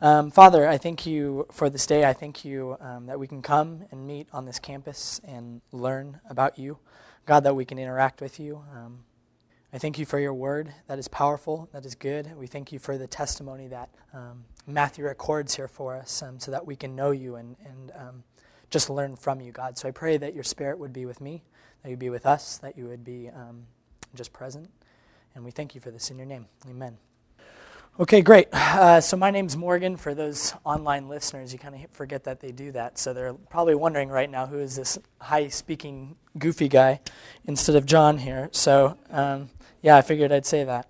Um, Father, I thank you for this day. I thank you um, that we can come and meet on this campus and learn about you. God, that we can interact with you. Um, I thank you for your word that is powerful, that is good. We thank you for the testimony that um, Matthew records here for us um, so that we can know you and, and um, just learn from you, God. So I pray that your spirit would be with me, that you'd be with us, that you would be just present. And we thank you for this in your name. Amen. Okay, great. Uh, so my name's Morgan. For those online listeners, you kind of forget that they do that. So they're probably wondering right now who is this high speaking, goofy guy instead of John here. So um, yeah, I figured I'd say that.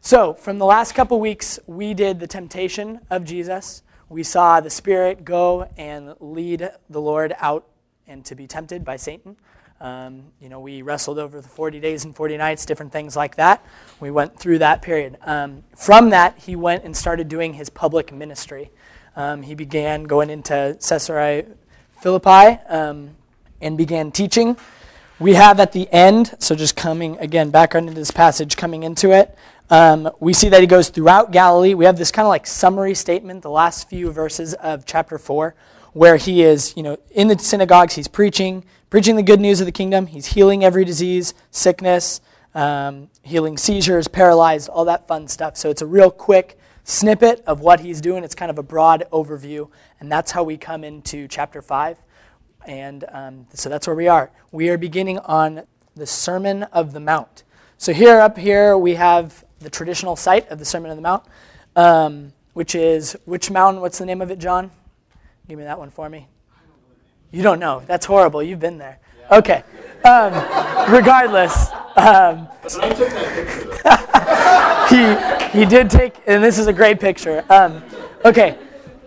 So from the last couple weeks, we did the temptation of Jesus. We saw the Spirit go and lead the Lord out and to be tempted by Satan. Um, you know, we wrestled over the 40 days and 40 nights, different things like that. We went through that period. Um, from that, he went and started doing his public ministry. Um, he began going into Caesarea Philippi um, and began teaching. We have at the end, so just coming again back into this passage, coming into it, um, we see that he goes throughout Galilee. We have this kind of like summary statement, the last few verses of chapter 4, where he is, you know, in the synagogues, he's preaching, preaching the good news of the kingdom. He's healing every disease, sickness, um, healing seizures, paralyzed, all that fun stuff. So it's a real quick snippet of what he's doing. It's kind of a broad overview, and that's how we come into chapter 5. And um, so that's where we are. We are beginning on the Sermon of the Mount. So here, up here, we have the traditional site of the Sermon of the Mount, um, which is which mountain? What's the name of it, John? Give me that one for me. You don't know. That's horrible. You've been there. Yeah. Okay. Um, regardless. Um, he, he did take, and this is a great picture. Um, okay.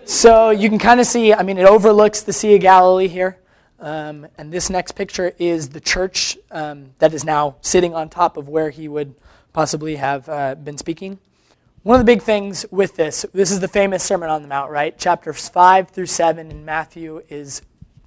So you can kind of see, I mean, it overlooks the Sea of Galilee here. Um, and this next picture is the church um, that is now sitting on top of where he would possibly have uh, been speaking. One of the big things with this, this is the famous Sermon on the Mount, right? Chapters 5 through 7 in Matthew is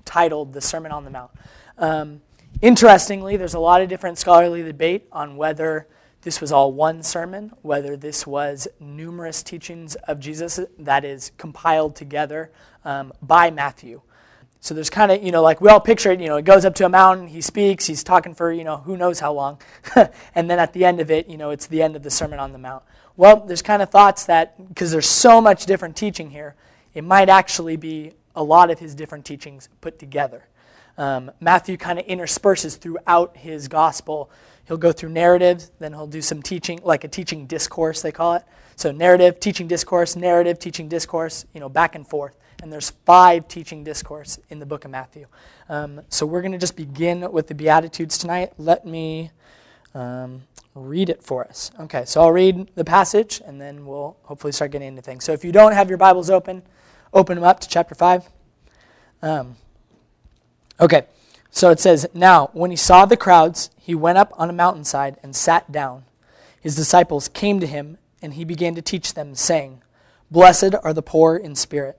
titled The Sermon on the Mount. Um, interestingly, there's a lot of different scholarly debate on whether this was all one sermon, whether this was numerous teachings of Jesus that is compiled together um, by Matthew. So there's kind of, you know, like we all picture it, you know, it goes up to a mountain, he speaks, he's talking for, you know, who knows how long. and then at the end of it, you know, it's the end of the Sermon on the Mount. Well, there's kind of thoughts that, because there's so much different teaching here, it might actually be a lot of his different teachings put together. Um, Matthew kind of intersperses throughout his gospel. He'll go through narratives, then he'll do some teaching, like a teaching discourse, they call it. So narrative, teaching discourse, narrative, teaching discourse, you know, back and forth. And there's five teaching discourse in the book of Matthew. Um, so we're going to just begin with the Beatitudes tonight. Let me um, read it for us. Okay, so I'll read the passage, and then we'll hopefully start getting into things. So if you don't have your Bibles open, open them up to chapter 5. Um, okay, so it says, Now, when he saw the crowds, he went up on a mountainside and sat down. His disciples came to him, and he began to teach them, saying, Blessed are the poor in spirit,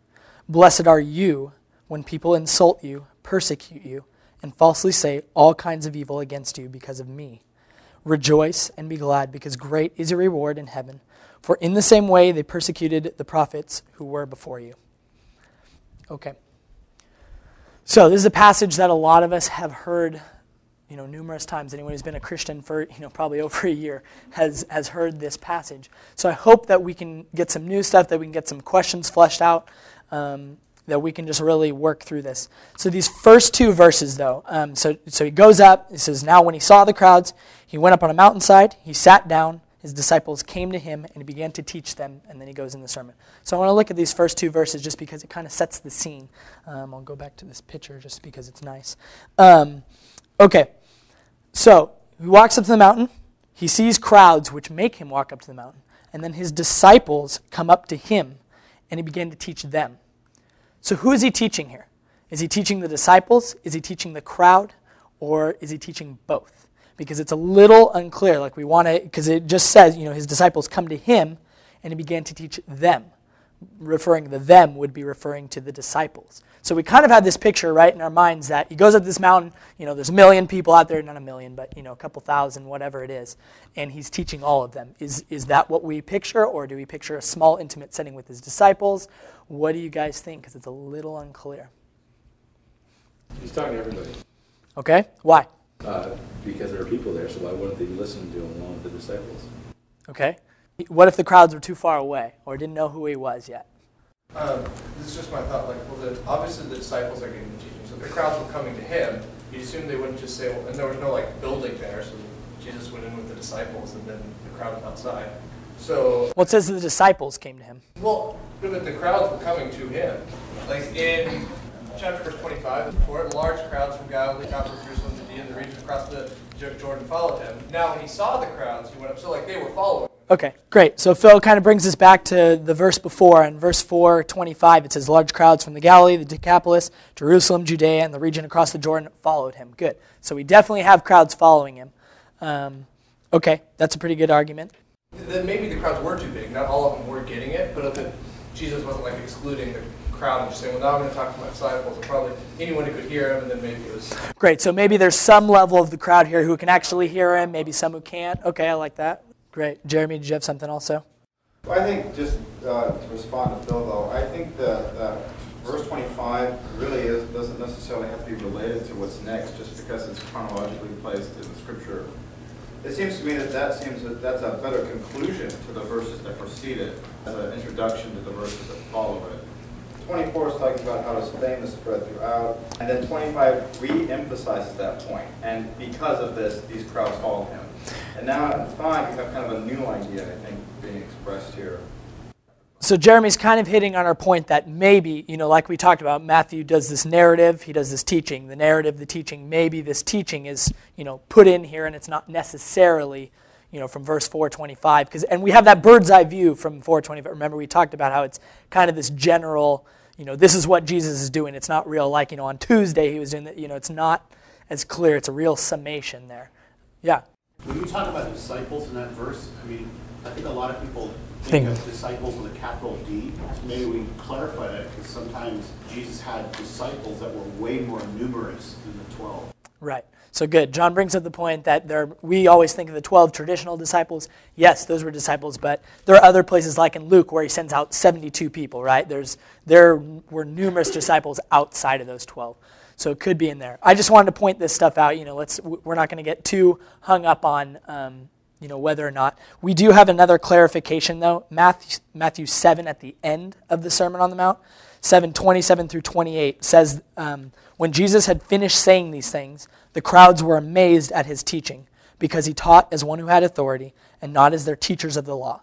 Blessed are you when people insult you, persecute you, and falsely say all kinds of evil against you because of me. Rejoice and be glad, because great is your reward in heaven for in the same way they persecuted the prophets who were before you. Okay. So this is a passage that a lot of us have heard, you know, numerous times. Anyone who's been a Christian for, you know, probably over a year has, has heard this passage. So I hope that we can get some new stuff, that we can get some questions fleshed out, um, that we can just really work through this. So these first two verses, though, um, so, so he goes up, he says, Now when he saw the crowds, he went up on a mountainside, he sat down, his disciples came to him and he began to teach them, and then he goes in the sermon. So I want to look at these first two verses just because it kind of sets the scene. Um, I'll go back to this picture just because it's nice. Um, okay, so he walks up to the mountain. He sees crowds which make him walk up to the mountain. And then his disciples come up to him and he began to teach them. So, who is he teaching here? Is he teaching the disciples? Is he teaching the crowd? Or is he teaching both? Because it's a little unclear. Like we want to, because it just says, you know, his disciples come to him and he began to teach them. Referring the them would be referring to the disciples. So we kind of had this picture, right, in our minds that he goes up this mountain, you know, there's a million people out there, not a million, but, you know, a couple thousand, whatever it is, and he's teaching all of them. Is, is that what we picture, or do we picture a small, intimate setting with his disciples? What do you guys think? Because it's a little unclear. He's talking to everybody. Okay, why? Uh, because there are people there, so why wouldn't they listen to him along with the disciples? Okay. What if the crowds were too far away or didn't know who he was yet? Um, this is just my thought. Like, well, the, obviously the disciples are getting the teaching, so the crowds were coming to him. You'd assume they wouldn't just say, well, and there was no like building there, so Jesus went in with the disciples, and then the crowd was outside. So, Well, it says the disciples came to him. well, but the crowds were coming to him. Like in chapter verse 25, before it, large crowds from Galilee, from Jerusalem, Judea, and the region across the Jordan followed him. Now, when he saw the crowds, he went up. So, like, they were following. Okay, great. So Phil kind of brings us back to the verse before. In verse 4, 25, it says, Large crowds from the Galilee, the Decapolis, Jerusalem, Judea, and the region across the Jordan followed him. Good. So we definitely have crowds following him. Um, okay, that's a pretty good argument. Then maybe the crowds were too big. Not all of them were getting it, but Jesus wasn't like excluding the crowd and just saying, well, now I'm going to talk to my disciples, and probably anyone who could hear him, and then maybe it was. Great. So maybe there's some level of the crowd here who can actually hear him, maybe some who can't. Okay, I like that. Great. Jeremy, did you have something also? Well, I think just uh, to respond to Phil, though, I think that, that verse 25 really is, doesn't necessarily have to be related to what's next, just because it's chronologically placed in the scripture. It seems to me that that seems that that's a better conclusion to the verses that precede it, as an introduction to the verses that follow it. 24 is talking about how his fame is spread throughout, and then 25 re-emphasizes that point. And because of this, these crowds follow him. And now in 5, you have kind of a new idea, I think, being expressed here. So Jeremy's kind of hitting on our point that maybe, you know, like we talked about, Matthew does this narrative, he does this teaching. The narrative, the teaching, maybe this teaching is, you know, put in here and it's not necessarily, you know, from verse 425. Because and we have that bird's eye view from 425. Remember we talked about how it's kind of this general, you know, this is what Jesus is doing. It's not real like, you know, on Tuesday he was doing that, you know, it's not as clear. It's a real summation there. Yeah. When you talk about disciples in that verse, I mean, I think a lot of people think of disciples with a capital D. Maybe we clarify that because sometimes Jesus had disciples that were way more numerous than the 12. Right. So good. John brings up the point that there, we always think of the 12 traditional disciples. Yes, those were disciples, but there are other places like in Luke where he sends out 72 people, right? There's, there were numerous disciples outside of those 12. So it could be in there. I just wanted to point this stuff out. You know, let's, we're not going to get too hung up on um, you know, whether or not. We do have another clarification, though. Matthew, Matthew 7 at the end of the Sermon on the Mount, seven twenty seven through 28, says, um, When Jesus had finished saying these things, the crowds were amazed at his teaching, because he taught as one who had authority and not as their teachers of the law.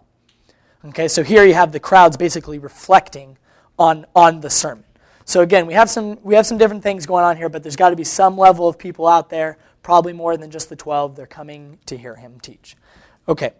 Okay, so here you have the crowds basically reflecting on, on the sermon. So again, we have some we have some different things going on here, but there's got to be some level of people out there, probably more than just the 12. They're coming to hear him teach. Okay.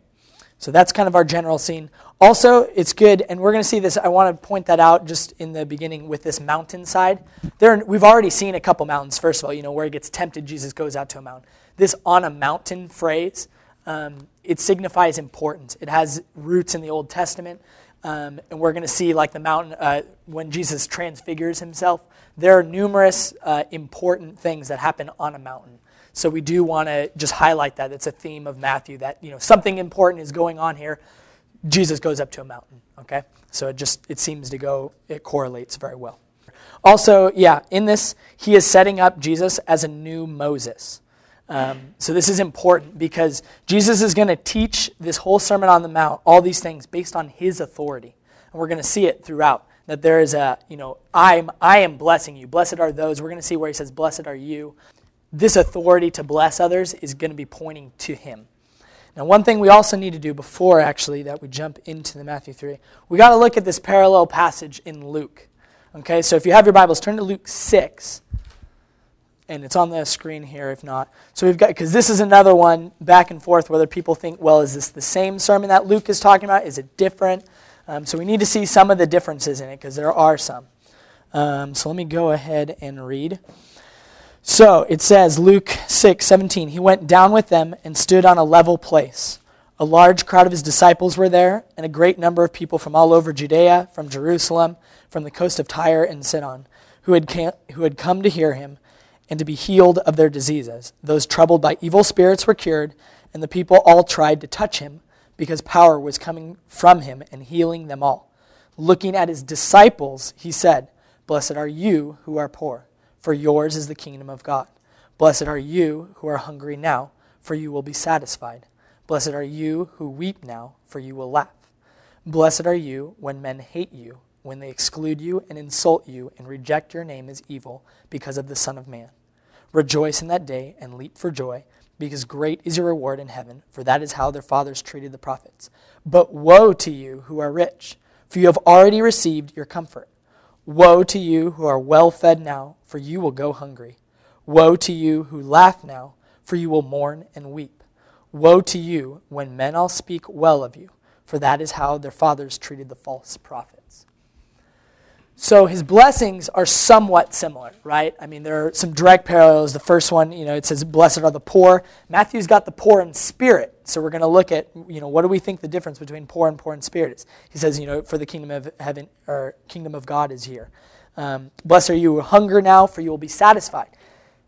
So that's kind of our general scene. Also, it's good, and we're going to see this. I want to point that out just in the beginning with this mountainside. There, we've already seen a couple mountains. First of all, you know where he gets tempted, Jesus goes out to a mountain. This "on a mountain" phrase, um, it signifies importance. It has roots in the Old Testament. Um, and we're going to see, like the mountain, uh, when Jesus transfigures himself, there are numerous uh, important things that happen on a mountain. So we do want to just highlight that. It's a theme of Matthew that you know something important is going on here. Jesus goes up to a mountain. Okay, so it just it seems to go it correlates very well. Also, yeah, in this he is setting up Jesus as a new Moses. Um, so this is important because Jesus is going to teach this whole Sermon on the Mount, all these things based on his authority. And we're going to see it throughout. That there is a, you know, I'm, I am blessing you. Blessed are those. We're going to see where he says, Blessed are you. This authority to bless others is going to be pointing to him. Now, one thing we also need to do before actually that we jump into the Matthew 3, we got to look at this parallel passage in Luke. Okay, so if you have your Bibles, turn to Luke 6 and it's on the screen here if not. So we've got, because this is another one back and forth whether people think, well, is this the same sermon that Luke is talking about? Is it different? Um, so we need to see some of the differences in it because there are some. Um, so let me go ahead and read. So it says, Luke 6 17, he went down with them and stood on a level place. A large crowd of his disciples were there, and a great number of people from all over Judea, from Jerusalem, from the coast of Tyre and Sidon, who had, cam- who had come to hear him and to be healed of their diseases. Those troubled by evil spirits were cured, and the people all tried to touch him because power was coming from him and healing them all. Looking at his disciples, he said, Blessed are you who are poor, for yours is the kingdom of God. Blessed are you who are hungry now, for you will be satisfied. Blessed are you who weep now, for you will laugh. Blessed are you when men hate you, when they exclude you and insult you and reject your name as evil because of the Son of Man. Rejoice in that day and leap for joy, because great is your reward in heaven, for that is how their fathers treated the prophets. But woe to you who are rich, for you have already received your comfort. Woe to you who are well fed now, for you will go hungry. Woe to you who laugh now, for you will mourn and weep. Woe to you when men all speak well of you, for that is how their fathers treated the false prophets. So his blessings are somewhat similar, right? I mean, there are some direct parallels. The first one, you know, it says, Blessed are the poor. Matthew's got the poor in spirit. So we're going to look at, you know, what do we think the difference between poor and poor in spirit is? He says, you know, for the kingdom of heaven, or kingdom of God is here. Um, Blessed are you who hunger now, for you will be satisfied.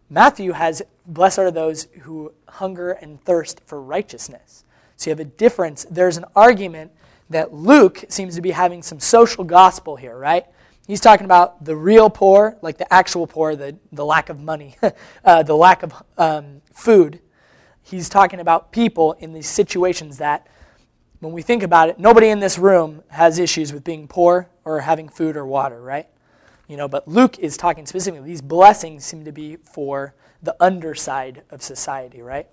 Matthew has, blessed are those who hunger and thirst for righteousness. So you have a difference. There's an argument that Luke seems to be having some social gospel here, right? He's talking about the real poor, like the actual poor, the, the lack of money, uh, the lack of um, food. He's talking about people in these situations that, when we think about it, nobody in this room has issues with being poor or having food or water, right? You know, but Luke is talking specifically, these blessings seem to be for the underside of society, right?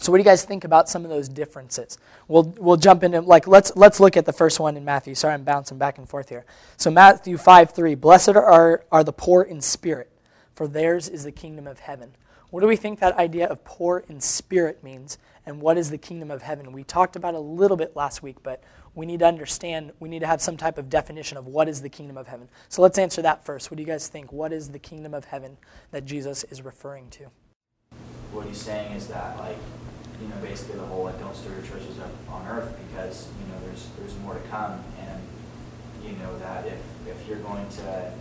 So what do you guys think about some of those differences? We'll, we'll jump into, like, let's, let's look at the first one in Matthew. Sorry, I'm bouncing back and forth here. So Matthew 5, 3, Blessed are, are the poor in spirit, for theirs is the kingdom of heaven. What do we think that idea of poor in spirit means, and what is the kingdom of heaven? We talked about a little bit last week, but we need to understand, we need to have some type of definition of what is the kingdom of heaven. So let's answer that first. What do you guys think? What is the kingdom of heaven that Jesus is referring to? What he's saying is that, like, you know, basically the whole, like, don't stir your churches up on earth because, you know, there's, there's more to come. And, you know, that if, if you're going to,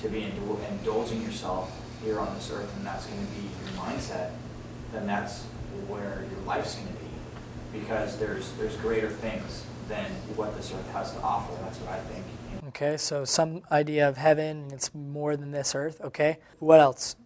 to be indulging yourself here on this earth and that's going to be your mindset, then that's where your life's going to be because there's, there's greater things than what this earth has to offer. That's what I think. Okay, so some idea of heaven, it's more than this earth. Okay, what else?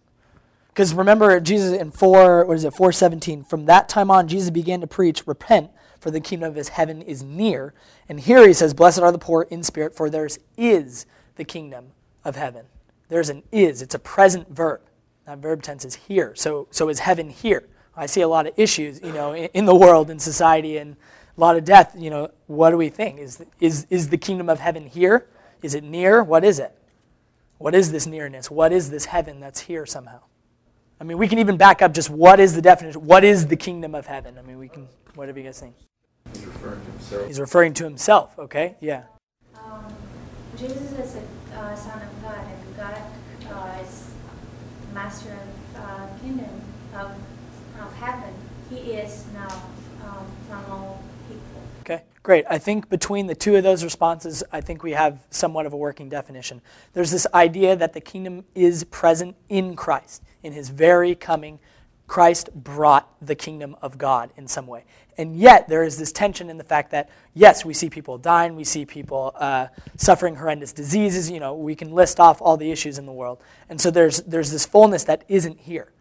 Because remember, Jesus in four, what is it, four seventeen. From that time on, Jesus began to preach, "Repent, for the kingdom of His heaven is near." And here he says, "Blessed are the poor in spirit, for theirs is the kingdom of heaven." There's an is. It's a present verb. That verb tense is here. So, so is heaven here? I see a lot of issues, you know, in, in the world, in society, and a lot of death, you know, what do we think? Is, is, is the kingdom of heaven here? Is it near? What is it? What is this nearness? What is this heaven that's here somehow? I mean, we can even back up just what is the definition? What is the kingdom of heaven? I mean, we can, whatever you guys think. He's referring to himself. He's referring to himself, okay? Yeah. Um, Jesus is a uh, son of God, and God uh, is master of uh, kingdom of, of heaven. He is now um, from all Okay, great. I think between the two of those responses, I think we have somewhat of a working definition. There's this idea that the kingdom is present in Christ. In his very coming, Christ brought the kingdom of God in some way. And yet, there is this tension in the fact that, yes, we see people dying, we see people uh, suffering horrendous diseases, you know, we can list off all the issues in the world. And so there's, there's this fullness that isn't here.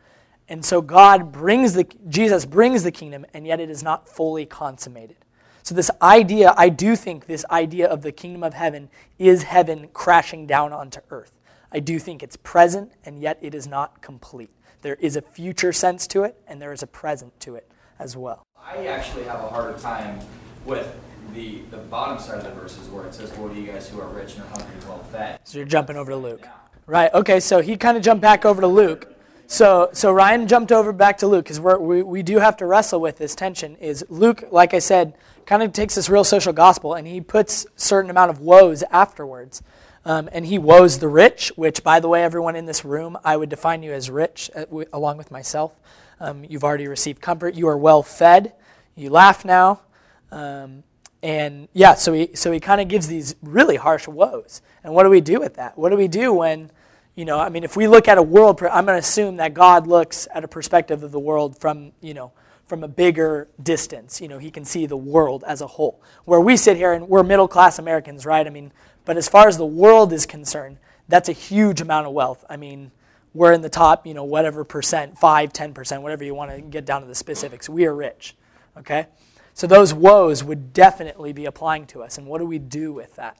And so God brings the, Jesus brings the kingdom, and yet it is not fully consummated. So, this idea, I do think this idea of the kingdom of heaven is heaven crashing down onto earth. I do think it's present, and yet it is not complete. There is a future sense to it, and there is a present to it as well. I actually have a harder time with the, the bottom side of the verses where it says, Woe to you guys who are rich and are hungry and well fed. So, you're jumping over to Luke. Right, okay, so he kind of jumped back over to Luke. So, so Ryan jumped over back to Luke because we we do have to wrestle with this tension. Is Luke, like I said, kind of takes this real social gospel and he puts certain amount of woes afterwards. Um, and he woes the rich, which, by the way, everyone in this room, I would define you as rich, uh, w- along with myself. Um, you've already received comfort. You are well fed. You laugh now. Um, and yeah, so he, so he kind of gives these really harsh woes. And what do we do with that? What do we do when, you know, I mean, if we look at a world, I'm going to assume that God looks at a perspective of the world from, you know, from a bigger distance. You know, he can see the world as a whole. Where we sit here and we're middle class Americans, right? I mean, but as far as the world is concerned, that's a huge amount of wealth. I mean, we're in the top, you know, whatever percent, 5, 10%, whatever you want to get down to the specifics. We are rich, okay? So those woes would definitely be applying to us. And what do we do with that?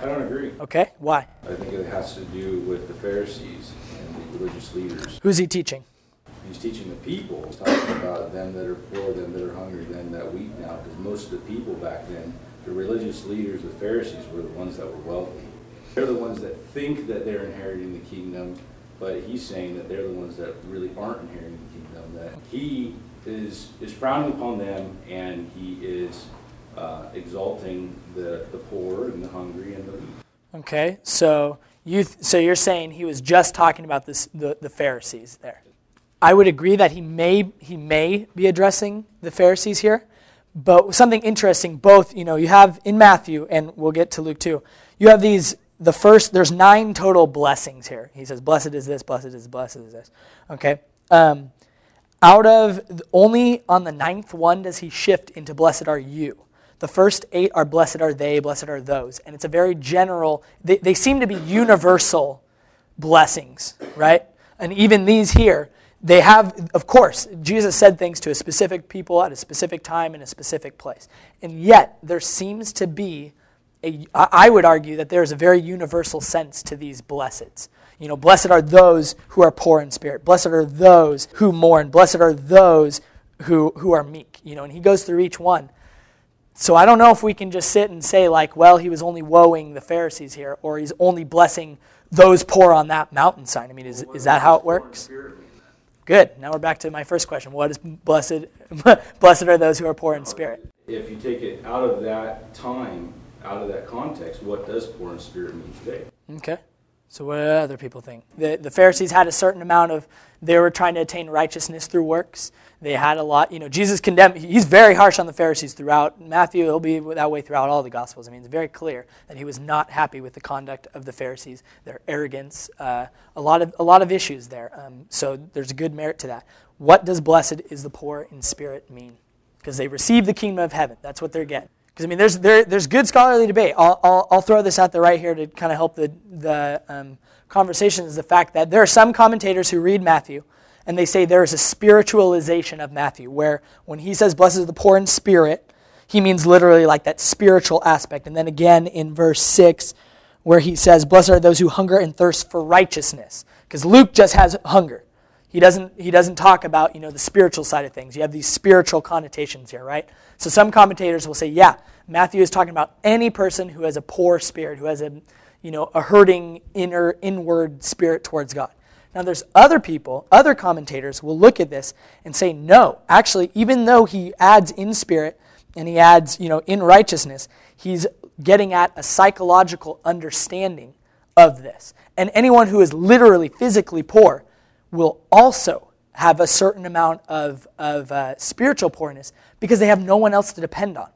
I don't agree. Okay, why? I think it has to do with the Pharisees and the religious leaders. Who's he teaching? He's teaching the people. He's talking about them that are poor, them that are hungry, them that weep now. Because most of the people back then, the religious leaders, the Pharisees, were the ones that were wealthy. They're the ones that think that they're inheriting the kingdom, but he's saying that they're the ones that really aren't inheriting the kingdom. That he is is frowning upon them, and he is uh, exalting the, the poor and the hungry and the. Okay, so you th- so you're saying he was just talking about this the, the Pharisees there. I would agree that he may he may be addressing the Pharisees here, but something interesting. Both you know you have in Matthew, and we'll get to Luke too. You have these the first. There's nine total blessings here. He says, "Blessed is this, blessed is this blessed is this." Okay. Um, out of only on the ninth one does he shift into blessed are you. The first eight are blessed are they, blessed are those. And it's a very general, they, they seem to be universal blessings, right? And even these here, they have, of course, Jesus said things to a specific people at a specific time in a specific place. And yet, there seems to be, a, I would argue that there is a very universal sense to these blesseds. You know, blessed are those who are poor in spirit. Blessed are those who mourn. Blessed are those who, who are meek. You know, and he goes through each one. So I don't know if we can just sit and say, like, well, he was only woeing the Pharisees here, or he's only blessing those poor on that mountainside. I mean, is, is that how it works? Good. Now we're back to my first question. What is blessed? blessed are those who are poor in spirit. If you take it out of that time, out of that context, what does poor in spirit mean today? Okay. So what do other people think? The, the Pharisees had a certain amount of, they were trying to attain righteousness through works. They had a lot, you know, Jesus condemned, he's very harsh on the Pharisees throughout. Matthew, he'll be that way throughout all the Gospels. I mean, it's very clear that he was not happy with the conduct of the Pharisees, their arrogance, uh, a, lot of, a lot of issues there. Um, so there's a good merit to that. What does blessed is the poor in spirit mean? Because they receive the kingdom of heaven. That's what they're getting. Because, I mean, there's, there, there's good scholarly debate. I'll, I'll, I'll, throw this out there right here to kind of help the, the um, conversation is the fact that there are some commentators who read Matthew and they say there is a spiritualization of Matthew, where when he says, Blessed are the poor in spirit, he means literally like that spiritual aspect. And then again in verse 6, where he says, Blessed are those who hunger and thirst for righteousness. Because Luke just has hunger. He doesn't, he doesn't talk about you know, the spiritual side of things. You have these spiritual connotations here, right? So some commentators will say, yeah, Matthew is talking about any person who has a poor spirit, who has a, you know, a hurting inner, inward spirit towards God. Now there's other people, other commentators will look at this and say, no, actually, even though he adds in spirit and he adds, you know, in righteousness, he's getting at a psychological understanding of this. And anyone who is literally physically poor will also have a certain amount of, of uh, spiritual poorness because they have no one else to depend on.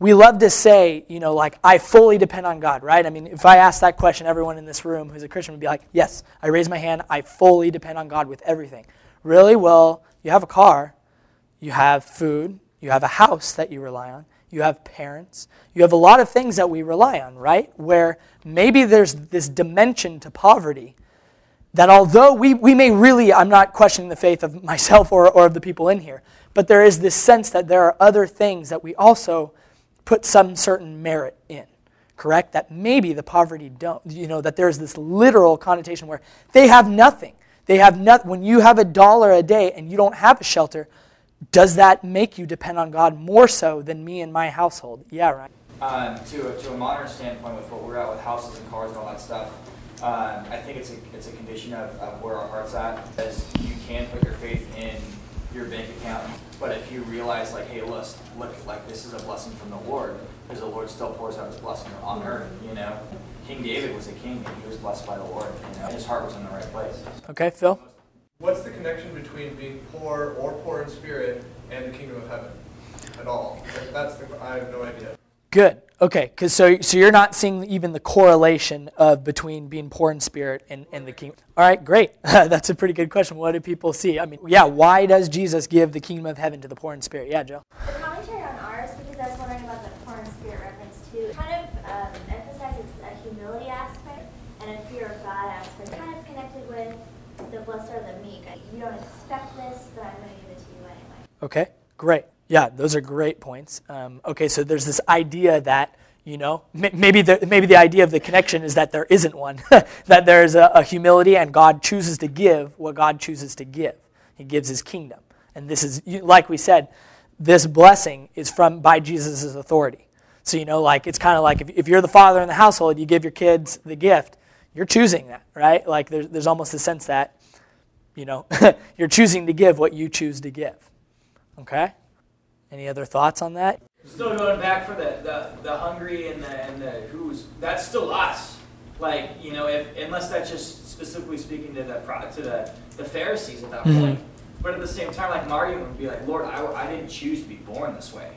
We love to say, you know, like, I fully depend on God, right? I mean, if I ask that question, everyone in this room who's a Christian would be like, yes, I raise my hand, I fully depend on God with everything. Really? Well, you have a car, you have food, you have a house that you rely on, you have parents, you have a lot of things that we rely on, right? Where maybe there's this dimension to poverty that although we, we may really, I'm not questioning the faith of myself or, or of the people in here, but there is this sense that there are other things that we also put some certain merit in, correct? That maybe the poverty don't, you know, that there's this literal connotation where they have nothing. They have not, when you have a dollar a day and you don't have a shelter, does that make you depend on God more so than me and my household? Yeah, right. Um, to, a, to a modern standpoint with what we're at with houses and cars and all that stuff, Um, I think it's a, it's a condition of, of where our heart's at, because you can put your faith in your bank account, but if you realize like, hey, look, look, like this is a blessing from the Lord, because the Lord still pours out his blessing on earth, you know? King David was a king, and he was blessed by the Lord, you know, his heart was in the right place. Okay, Phil? What's the connection between being poor or poor in spirit and the kingdom of heaven at all? That's the, I have no idea. Good. Okay, because so so you're not seeing even the correlation of between being poor in spirit and, and the kingdom. All right, great. That's a pretty good question. What do people see? I mean, yeah, why does Jesus give the kingdom of heaven to the poor in spirit? Yeah, Joe. The commentary on ours, because I was wondering about the poor in spirit reference too, kind of um, emphasizes a humility aspect and a fear of God aspect, kind of connected with the blessed are the meek. You don't expect this, but I'm going to give it to you anyway. Okay, great. Yeah, those are great points. Um, okay, so there's this idea that you know maybe the maybe the idea of the connection is that there isn't one, that there's a, a humility and God chooses to give what God chooses to give. He gives His kingdom, and this is like we said, this blessing is from by Jesus' authority. So you know, like it's kind of like if, if you're the father in the household, you give your kids the gift. You're choosing that, right? Like there's there's almost a sense that you know you're choosing to give what you choose to give. Okay. Any other thoughts on that? Still going back for the, the, the hungry and the, and the who's, that's still us. Like, you know, if, unless that's just specifically speaking to the, to the, the Pharisees at that Mhm. point. But at the same time, like Mario would be like, Lord, I, I didn't choose to be born this way.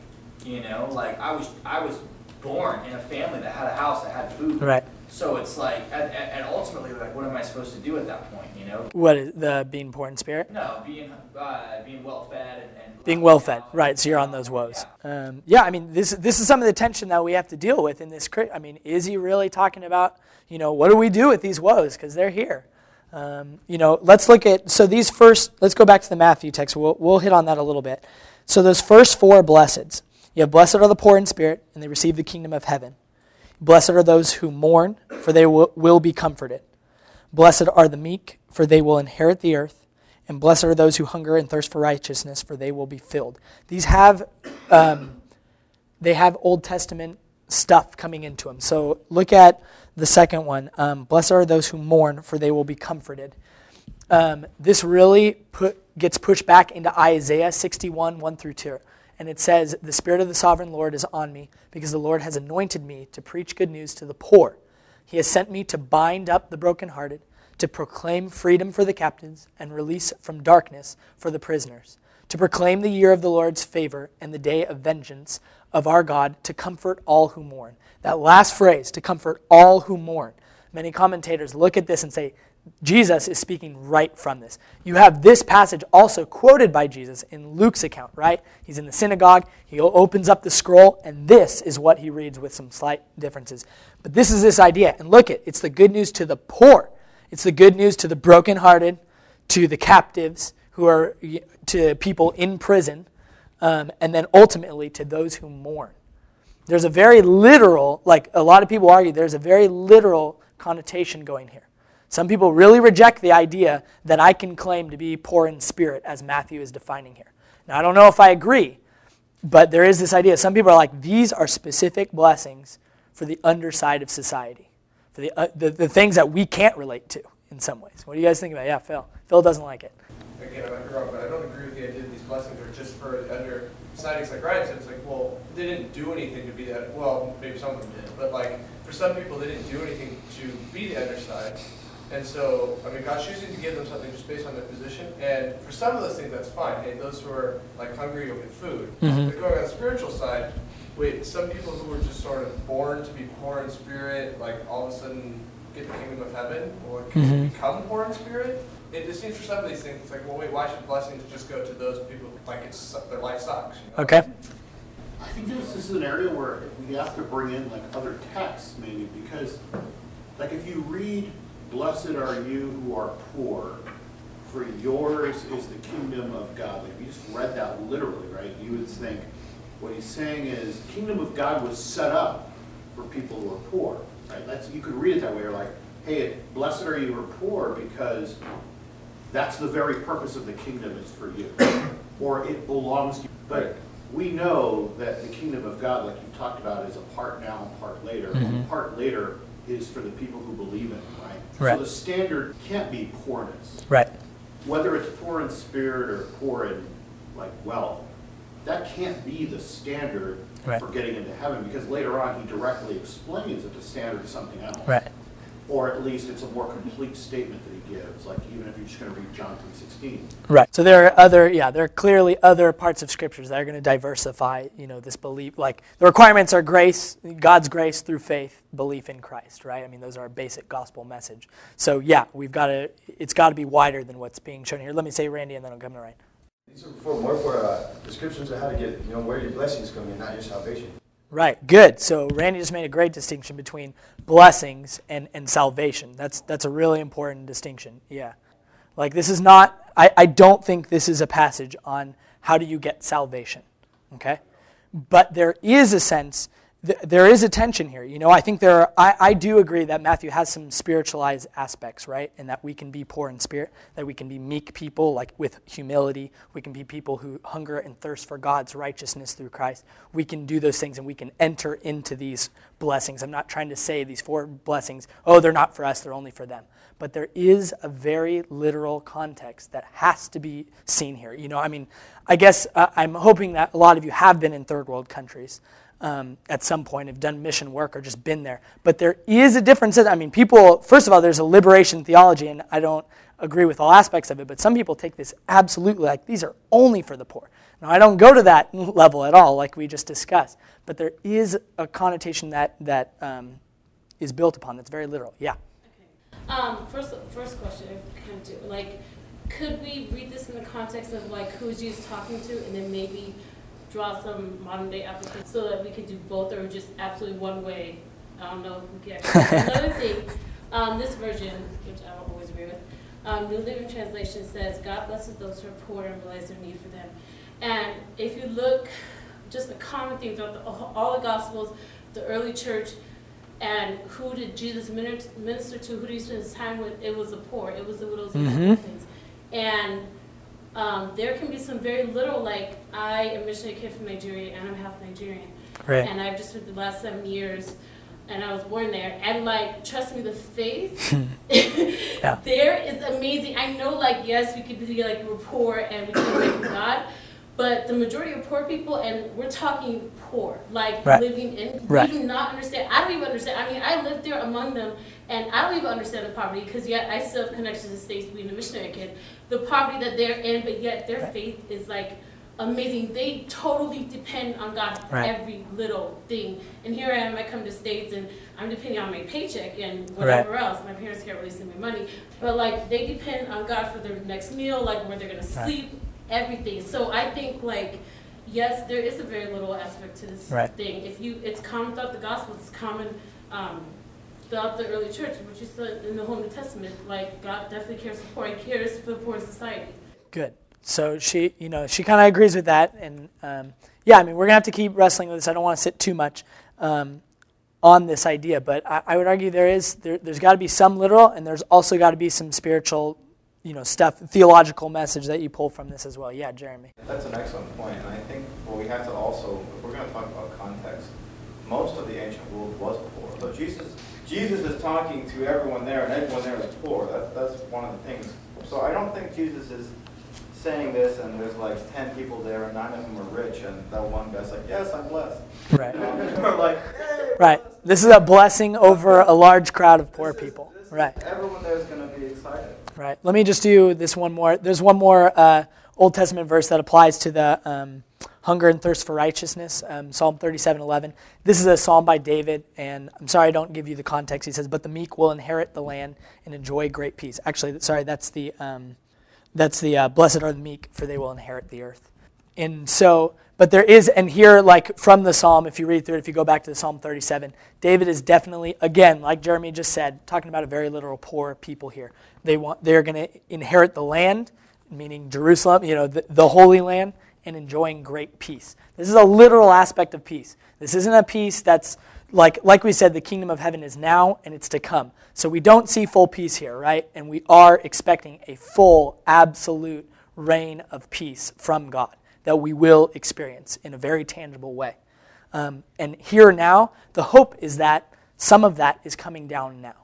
You know, like I was, I was born in a family that had a house that had food. Right. So it's like, and, ultimately, like, what am I supposed to do at that point? You know? What is the being poor in spirit? No, being, uh, being well fed and, and Being well fed, right? So you're on those woes. Um, yeah, I mean, this this is some of the tension that we have to deal with in this. I mean, is he really talking about, you know, what do we do with these woes because they're here? Um, you know, let's look at so these first. Let's go back to the Matthew text. We'll we'll hit on that a little bit. So those first four blesseds. You have blessed are the poor in spirit, and they receive the kingdom of heaven. Blessed are those who mourn, for they will, will be comforted. Blessed are the meek, for they will inherit the earth. And blessed are those who hunger and thirst for righteousness, for they will be filled. These have, um, they have Old Testament stuff coming into them. So look at the second one. Um, blessed are those who mourn, for they will be comforted. Um, this really put, gets pushed back into Isaiah 61, 1 through 2. And it says, The Spirit of the sovereign Lord is on me, because the Lord has anointed me to preach good news to the poor. He has sent me to bind up the brokenhearted, to proclaim freedom for the captives, and release from darkness for the prisoners, to proclaim the year of the Lord's favor and the day of vengeance of our God, to comfort all who mourn. That last phrase, to comfort all who mourn. Many commentators look at this and say, Jesus is speaking right from this. You have this passage also quoted by Jesus in Luke's account, right? He's in the synagogue, he opens up the scroll, and this is what he reads with some slight differences. But this is this idea. And look at it, it's the good news to the poor. It's the good news to the brokenhearted, to the captives who are to people in prison, um, and then ultimately to those who mourn. There's a very literal, like a lot of people argue, there's a very literal connotation going here. Some people really reject the idea that I can claim to be poor in spirit, as Matthew is defining here. Now, I don't know if I agree, but there is this idea. Some people are like, these are specific blessings for the underside of society, for the, uh, the, the things that we can't relate to in some ways. What do you guys think about? Yeah, Phil. Phil doesn't like it. Again, I wrong, but I don't agree with the idea that these blessings are just for the under society. It's like Ryan said, it's like, well, they didn't do anything to be that. Well, maybe some of them did, but like for some people, they didn't do anything to be the underside. And so, I mean, God's choosing to give them something just based on their position. And for some of those things, that's fine. Hey, those who are like hungry you'll get food. Mhm. But going on the spiritual side, wait, some people who were just sort of born to be poor in spirit, like all of a sudden get the kingdom of heaven, or can Mhm. become poor in spirit. It just seems for some of these things, it's like, well, wait, why should blessings just go to those people like it's their life sucks? You know? Okay? I think this is an area where we have to bring in like other texts maybe, because like if you read, blessed are you who are poor, for yours is the kingdom of God. Like if you just read that literally, right, you would think, what he's saying is, kingdom of God was set up for people who are poor, right? That's, you could read it that way, or like, hey, blessed are you who are poor because that's the very purpose of the kingdom is for you, or it belongs to you. But we know that the kingdom of God, like you talked about, is a part now, and part later. Mhm. Part later is for the people who believe in it, right? Right. So the standard can't be poorness. Right. Whether it's poor in spirit or poor in like wealth, that can't be the standard Right. for getting into heaven because later on he directly explains that the standard is something else. Right. Or at least it's a more complete statement that he gives, like even if you're just going to read John 3.16. Right. So there are other, yeah, there are clearly other parts of scriptures that are going to diversify, you know, this belief. Like the requirements are grace, God's grace through faith, belief in Christ, right? I mean, those are our basic gospel message. So yeah, we've got to, it's got to be wider than what's being shown here. Let me say Randy, and then I'll come to Ryan. These are for, more for uh, descriptions of how to get, you know, where your blessings come in, not your salvation. Right. Good. So Randy just made a great distinction between blessings and, and salvation. That's that's a really important distinction. Yeah. Like this is not I, I don't think this is a passage on how do you get salvation. Okay? But there is a sense th- there is a tension here. You know, I think there are I, I do agree that Matthew has some spiritualized aspects, right? And that we can be poor in spirit, that we can be meek people, like with humility. We can be people who hunger and thirst for God's righteousness through Christ. We can do those things and we can enter into these blessings. I'm not trying to say these four blessings, oh, they're not for us, they're only for them. But there is a very literal context that has to be seen here. You know, I mean, I guess uh, I'm hoping that a lot of you have been in third world countries um, at some point, have done mission work or just been there. But there is a difference. I mean, people, first of all, there's a liberation theology, and I don't agree with all aspects of it, but some people take this absolutely like these are only for the poor. Now, I don't go to that level at all, like we just discussed, but there is a connotation that, that um, is built upon that's very literal. Yeah. Um, first, first question, kind of do, like, could we read this in the context of like who is Jesus talking to, and then maybe draw some modern day application so that we could do both, or just absolutely one way? I don't know if we can. Another thing, um, this version, which I don't always agree with, um, New Living Translation says, "God blesses those who are poor and realize their need for them." And if you look, just the common theme throughout the, all the Gospels, the early church and who did Jesus minister to? Who did he spend his time with? It was the poor. It was the widows and Mhm. orphans. And um, there can be some very little, like I am a missionary kid from Nigeria, and I'm half Nigerian, Right. and I've just spent the last seven years, and I was born there, and like trust me, the faith Yeah. there is amazing. I know, like yes, we could be like we're poor and we can away from God. But the majority of poor people, and we're talking poor, like Right. living in, Right. we do not understand. I don't even understand. I mean, I lived there among them, and I don't even understand the poverty because yet I still have connections to the states being a missionary kid. The poverty that they're in, but yet their faith is like amazing. They totally depend on God for Right. every little thing. And here I am. I come to states, and I'm depending on my paycheck and whatever else. My parents can't really send me money, but like they depend on God for their next meal, like where they're gonna Right. sleep, everything. So I think like. Yes, there is a very little aspect to this Right. thing. If you, it's common throughout the gospel, It's common um, throughout the early church, which you said in the whole New Testament. Like God definitely cares for poor. He cares for the poor in society. Good. So she, you know, she kind of agrees with that, and um, yeah, I mean, we're gonna have to keep wrestling with this. I don't want to sit too much um, on this idea, but I, I would argue there is there, there's got to be some literal, and there's also got to be some spiritual, you know, stuff, theological message that you pull from this as well. Yeah, Jeremy. That's an excellent point. point, and I think what we have to also, if we're going to talk about context, most of the ancient world was poor. So Jesus, Jesus is talking to everyone there, and everyone there is poor. That's that's one of the things. So I don't think Jesus is saying this, and there's like ten people there, and nine of them are rich, and that one guy's like, "Yes, I'm blessed." Right. We're like, "Hey, Right. This is a blessing over a large crowd of poor people. is- Right. Everyone there is going to be excited. Right. Let me just do this one more. There's one more uh, Old Testament verse that applies to the um, hunger and thirst for righteousness. Um, psalm 37:11. This is a psalm by David, and I'm sorry I don't give you the context. He says, "But the meek will inherit the land and enjoy great peace." Actually, sorry, that's the um, that's the uh, blessed are the meek, for they will inherit the earth. And so, but there is, and here, like from the psalm, if you read through it, if you go back to the Psalm 37, David is definitely, again, like Jeremy just said, talking about a very literal poor people here. They want, they're going to inherit the land, meaning Jerusalem, you know, the, the Holy Land, and enjoying great peace. This is a literal aspect of peace. This isn't a peace that's like like we said, the kingdom of heaven is now and it's to come. So we don't see full peace here, right? And we are expecting a full, absolute reign of peace from God that we will experience in a very tangible way. Um, and here now, the hope is that some of that is coming down now.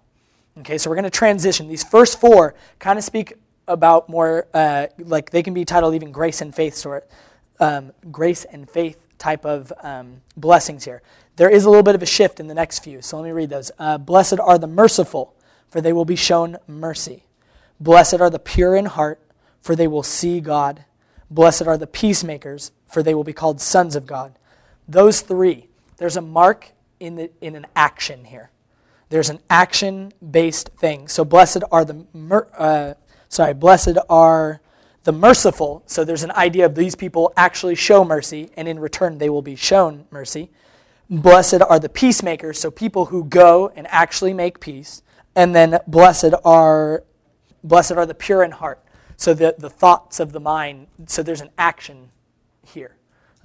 Okay, so we're going to transition. These first four kind of speak about more, uh, like they can be titled even grace and faith sort, um, grace and faith type of um, blessings here. There is a little bit of a shift in the next few, so let me read those. Uh, Blessed are the merciful, for they will be shown mercy. Blessed are the pure in heart, for they will see God. Blessed are the peacemakers, for they will be called sons of God. Those three, there's a mark in, the, in an action here. There's an action based thing. So blessed are the, mer- uh, sorry, blessed are the merciful. So there's an idea of these people actually show mercy, and in return they will be shown mercy. Blessed are the peacemakers, so people who go and actually make peace. And then blessed are blessed are the pure in heart. So the, the thoughts of the mind, so there's an action here.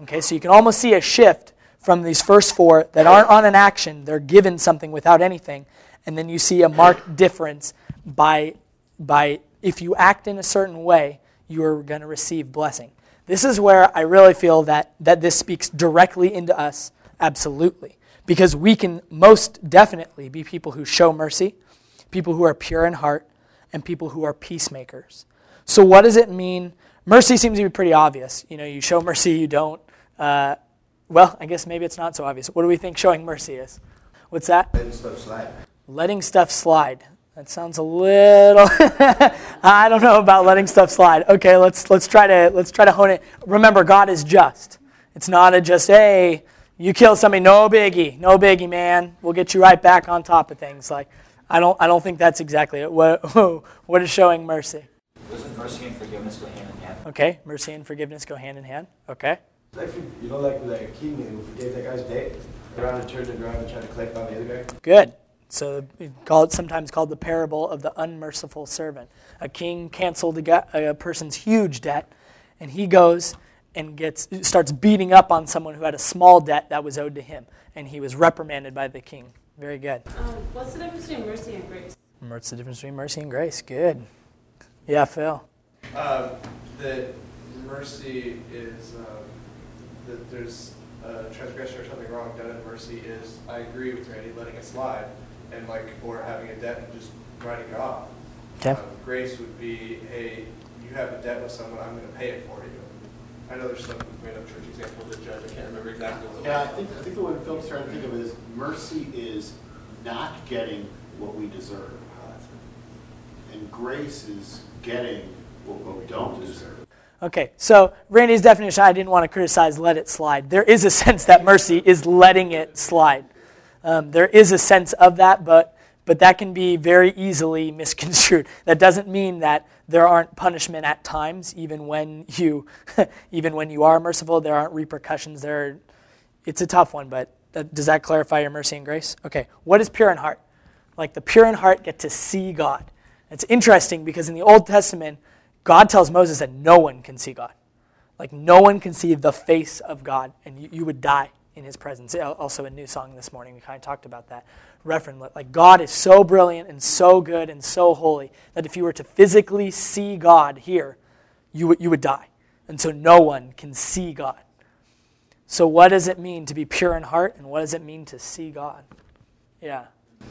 Okay, so you can almost see a shift from these first four that aren't on an action, they're given something without anything. And then you see a marked difference by, by if you act in a certain way, you're going to receive blessing. This is where I really feel that, that this speaks directly into us, absolutely. Because we can most definitely be people who show mercy, people who are pure in heart, and people who are peacemakers. So, what does it mean? Mercy seems to be pretty obvious. You know, you show mercy, you don't. Uh, well, I guess maybe it's not so obvious. What do we think showing mercy is? What's that? Letting stuff slide. Letting stuff slide. That sounds a little I don't know about letting stuff slide. Okay, let's let's try to let's try to hone it. Remember God is just. It's not a just hey, you kill somebody, no biggie. No biggie, man. We'll get you right back on top of things. Like I don't I don't think that's exactly it. What what is showing mercy? Doesn't mercy and forgiveness go hand in hand? Okay, mercy and forgiveness go hand in hand. Okay. Like, you know, like, like a king who forgave that guy's debt, around and turned it around and tried to collect on the other guy. Good. So called sometimes called the parable of the unmerciful servant. A king canceled a, a person's huge debt, and he goes and gets starts beating up on someone who had a small debt that was owed to him, and he was reprimanded by the king. Very good. Um, what's the difference between mercy and grace? What's the difference between mercy and grace? Good. Yeah, Phil. Um, that mercy is um, that there's a transgression or something wrong done, and mercy is I agree with Randy letting it slide, and like or having a debt and just writing it off. Okay. Um, grace would be hey, you have a debt with someone, I'm going to pay it for you. I know there's some made up church example of the judge. I can't remember exactly what. it Yeah, I think, I think the one Phil's trying to think of is mercy is not getting what we deserve. And grace is getting what we don't deserve. Okay, so Randy's definition, I didn't want to criticize let it slide. There is a sense that mercy is letting it slide. Um, there is a sense of that, but, but that can be very easily misconstrued. That doesn't mean that there aren't punishment at times, even when you, even when you are merciful, there aren't repercussions. There, it's a tough one, but that, does that clarify your mercy and grace? Okay, what is pure in heart? Like the pure in heart get to see God. It's interesting because in the Old Testament, God tells Moses that no one can see God. Like no one can see the face of God, and you, you would die in his presence. Also, a new song this morning, we kind of talked about that. Reference, like God is so brilliant and so good and so holy that if you were to physically see God here, you would, you would die. And so no one can see God. So, what does it mean to be pure in heart, and what does it mean to see God? Yeah.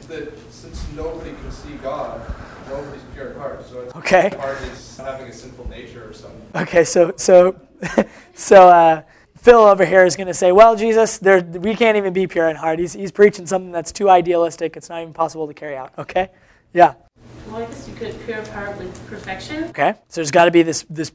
that since nobody can see God, nobody's pure in heart. So it's Okay. heart is having a sinful nature or something. Okay, so so so uh, Phil over here is going to say, "Well, Jesus, there, we can't even be pure in heart. He's he's preaching something that's too idealistic. It's not even possible to carry out." Okay, yeah. Well, I guess you could pure of heart with perfection. Okay, so there's got to be this this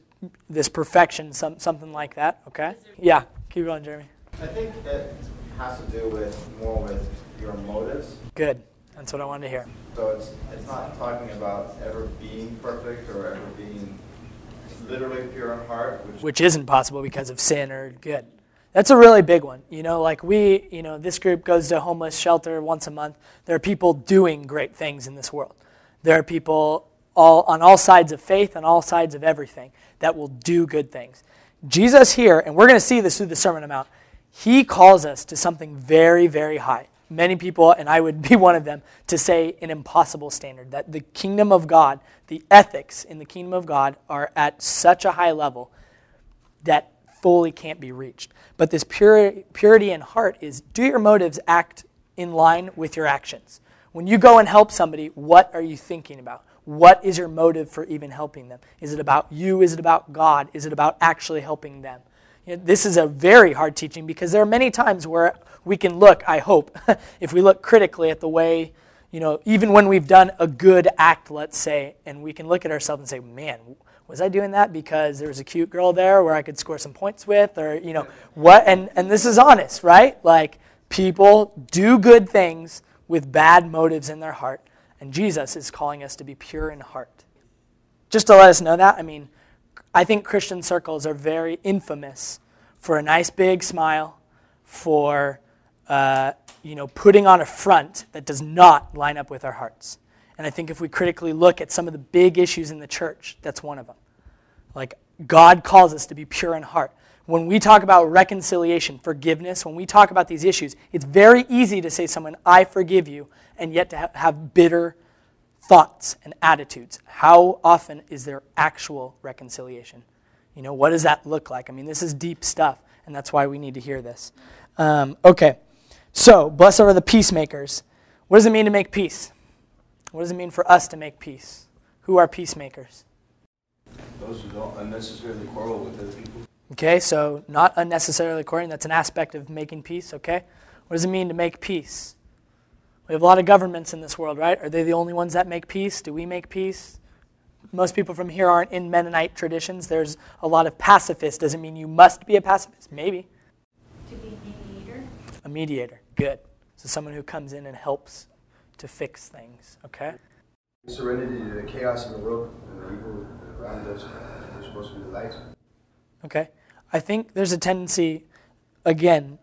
this perfection, some something like that. Okay, yeah. Keep going, Jeremy. I think it has to do with more with your motives. Good. That's what I wanted to hear. So it's, it's not talking about ever being perfect or ever being literally pure in heart, which Which isn't possible because of sin or good. That's a really big one. You know, like we, you know, this group goes to homeless shelter once a month. There are people doing great things in this world. There are people all on all sides of faith, on all sides of everything, that will do good things. Jesus here, and we're going to see this through the Sermon on Mount, he calls us to something very, very high. Many people, and I would be one of them, to say an impossible standard. That the kingdom of God, the ethics in the kingdom of God are at such a high level that fully can't be reached. But this pure, purity in heart is do your motives act in line with your actions. When you go and help somebody, what are you thinking about? What is your motive for even helping them? Is it about you? Is it about God? Is it about actually helping them? This is a very hard teaching because there are many times where we can look, I hope, if we look critically at the way, you know, even when we've done a good act, let's say, and we can look at ourselves and say, man, was I doing that because there was a cute girl there where I could score some points with? Or, you know, what? And, and this is honest, right? Like, people do good things with bad motives in their heart and Jesus is calling us to be pure in heart. Just to let us know that, I mean, I think Christian circles are very infamous for a nice big smile, for uh, you know putting on a front that does not line up with our hearts. And I think if we critically look at some of the big issues in the church, that's one of them. Like God calls us to be pure in heart. When we talk about reconciliation, forgiveness, when we talk about these issues, it's very easy to say someone, I forgive you, and yet to have bitter thoughts and attitudes. How often is there actual reconciliation? You know, what does that look like? I mean, this is deep stuff, and that's why we need to hear this. Um, okay, so blessed are the peacemakers. What does it mean to make peace? What does it mean for us to make peace? Who are peacemakers? Those who don't unnecessarily quarrel with other people. Okay, so not unnecessarily quarreling. That's an aspect of making peace, okay? What does it mean to make peace? We have a lot of governments in this world, right? Are they the only ones that make peace? Do we make peace? Most people from here aren't in Mennonite traditions. There's a lot of pacifists. Doesn't mean you must be a pacifist. Maybe. To be a mediator. A mediator. Good. So someone who comes in and helps to fix things. Okay? Serenity to the chaos in the world and the evil around us. We're supposed to be the light. Okay? I think there's a tendency, again,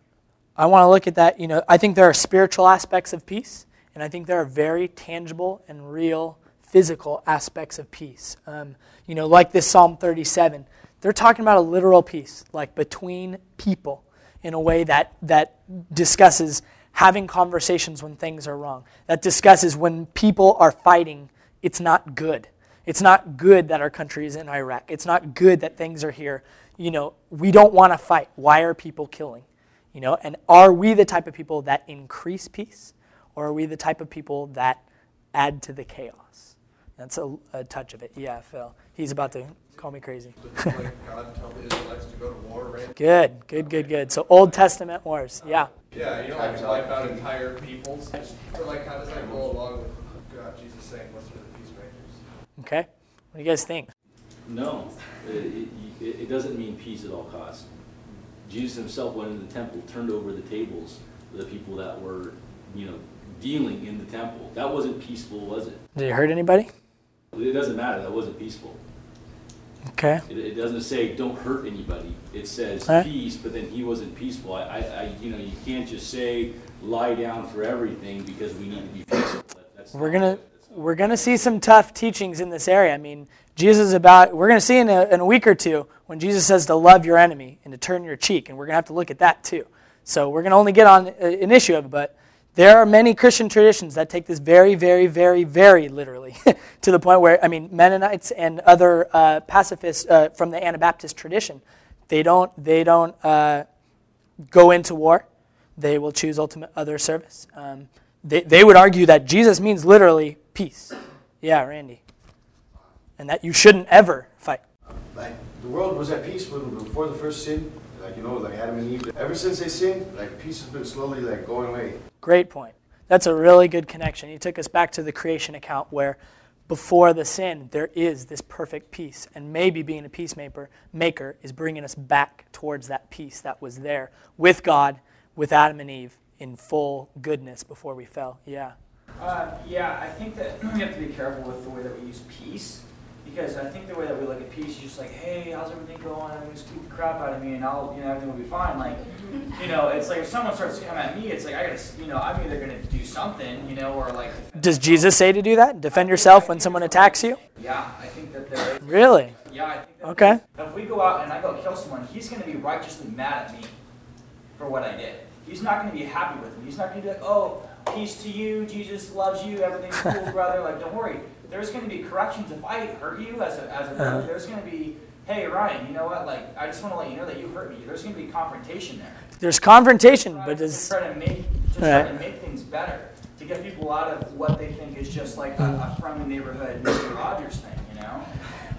I want to look at that. You know, I think there are spiritual aspects of peace, and I think there are very tangible and real physical aspects of peace. Um, you know, like this Psalm 37, they're talking about a literal peace, like between people, in a way that that discusses having conversations when things are wrong. That discusses when people are fighting, it's not good. It's not good that our country is in Iraq. It's not good that things are here. You know, we don't want to fight. Why are people killing? You know, and are we the type of people that increase peace, or are we the type of people that add to the chaos? That's a, a touch of it. Yeah, Phil. He's about to call me crazy. like God tell the Israelites to go to war, right? Good, good, good, good. So Old Testament wars. Yeah. Yeah, you don't have to wipe out entire peoples. But like, how does that go along with God, Jesus saying, "Blessed are the peacemakers"? Okay. What do you guys think? No, it, it, it doesn't mean peace at all costs. Jesus himself went into the temple, turned over the tables of the people that were, you know, dealing in the temple. That wasn't peaceful, was it? Did you hurt anybody? It doesn't matter. That wasn't peaceful. Okay. It, it doesn't say don't hurt anybody. It says Right. peace, but then he wasn't peaceful. I, I, I, you know, you can't just say lie down for everything because we need to be peaceful. That- that's We're gonna. We're gonna see some tough teachings in this area. I mean, Jesus is about. We're gonna see in a, in a week or two when Jesus says to love your enemy and to turn your cheek, and we're gonna have to look at that too. So we're gonna only get on an issue of it, but there are many Christian traditions that take this very, very, very, very literally to the point where I mean, Mennonites and other uh, pacifists uh, from the Anabaptist tradition, they don't they don't uh, go into war. They will choose ultimate other service. Um, they, they would argue that Jesus means literally peace. Yeah, Randy. And that you shouldn't ever fight. Like the world was at peace when, before the first sin. Like you know, like Adam and Eve. Ever since they sinned, like peace has been slowly like going away. Great point. That's a really good connection. You took us back to the creation account where before the sin, there is this perfect peace. And maybe being a peacemaker maker is bringing us back towards that peace that was there with God, with Adam and Eve in full goodness before we fell. Yeah. Uh, yeah, I think that we have to be careful with the way that we use peace. Because I think the way that we look at peace is just like, hey, how's everything going? I'm just keep the crap out of me and I'll, you know, everything will be fine. Like, you know, it's like if someone starts to come at me, it's like, I gotta, you know, I'm either gonna do something, you know, or like. Does Jesus say to do that? Defend yourself when someone attacks you? Yeah, I think that there is. Really? Yeah, I think that Okay. If we go out and I go kill someone, he's going to be righteously mad at me for what I did. He's not going to be happy with me. He's not going to be like, oh, peace to you, Jesus loves you, everything's cool, brother. Like, don't worry. There's going to be corrections if I hurt you as a, as a brother. Uh-huh. There's going to be, hey, Ryan, you know what? Like, I just want to let you know that you hurt me. There's going to be confrontation there. There's confrontation, but to does try to make to try Right. to make things better, to get people out of what they think is just like a, a friendly neighborhood Mr. Rogers thing, you know?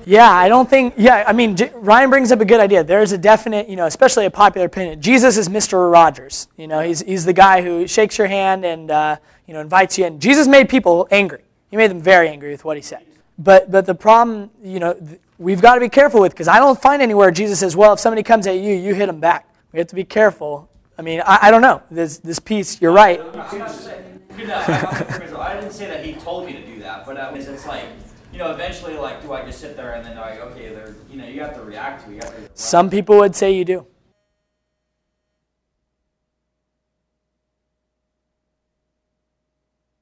Yeah, I don't think. Yeah, I mean, J- Ryan brings up a good idea. There's a definite, you know, especially a popular opinion. Jesus is Mr. Rogers. You know, he's he's the guy who shakes your hand and uh, you know invites you in. Jesus made people angry. He made them very angry with what he said. But but the problem, you know, th- we've got to be careful with because I don't find anywhere Jesus says, well, if somebody comes at you, you hit them back. We have to be careful. I mean, I, I don't know. This this piece, you're right. I'm not saying, no, I'm not- I didn't say that he told me to do that, but uh, it's it's like, you know, eventually, like, do I just sit there and then like, okay, they're, you know, you have to react to, it, you have to. Some people would say you do.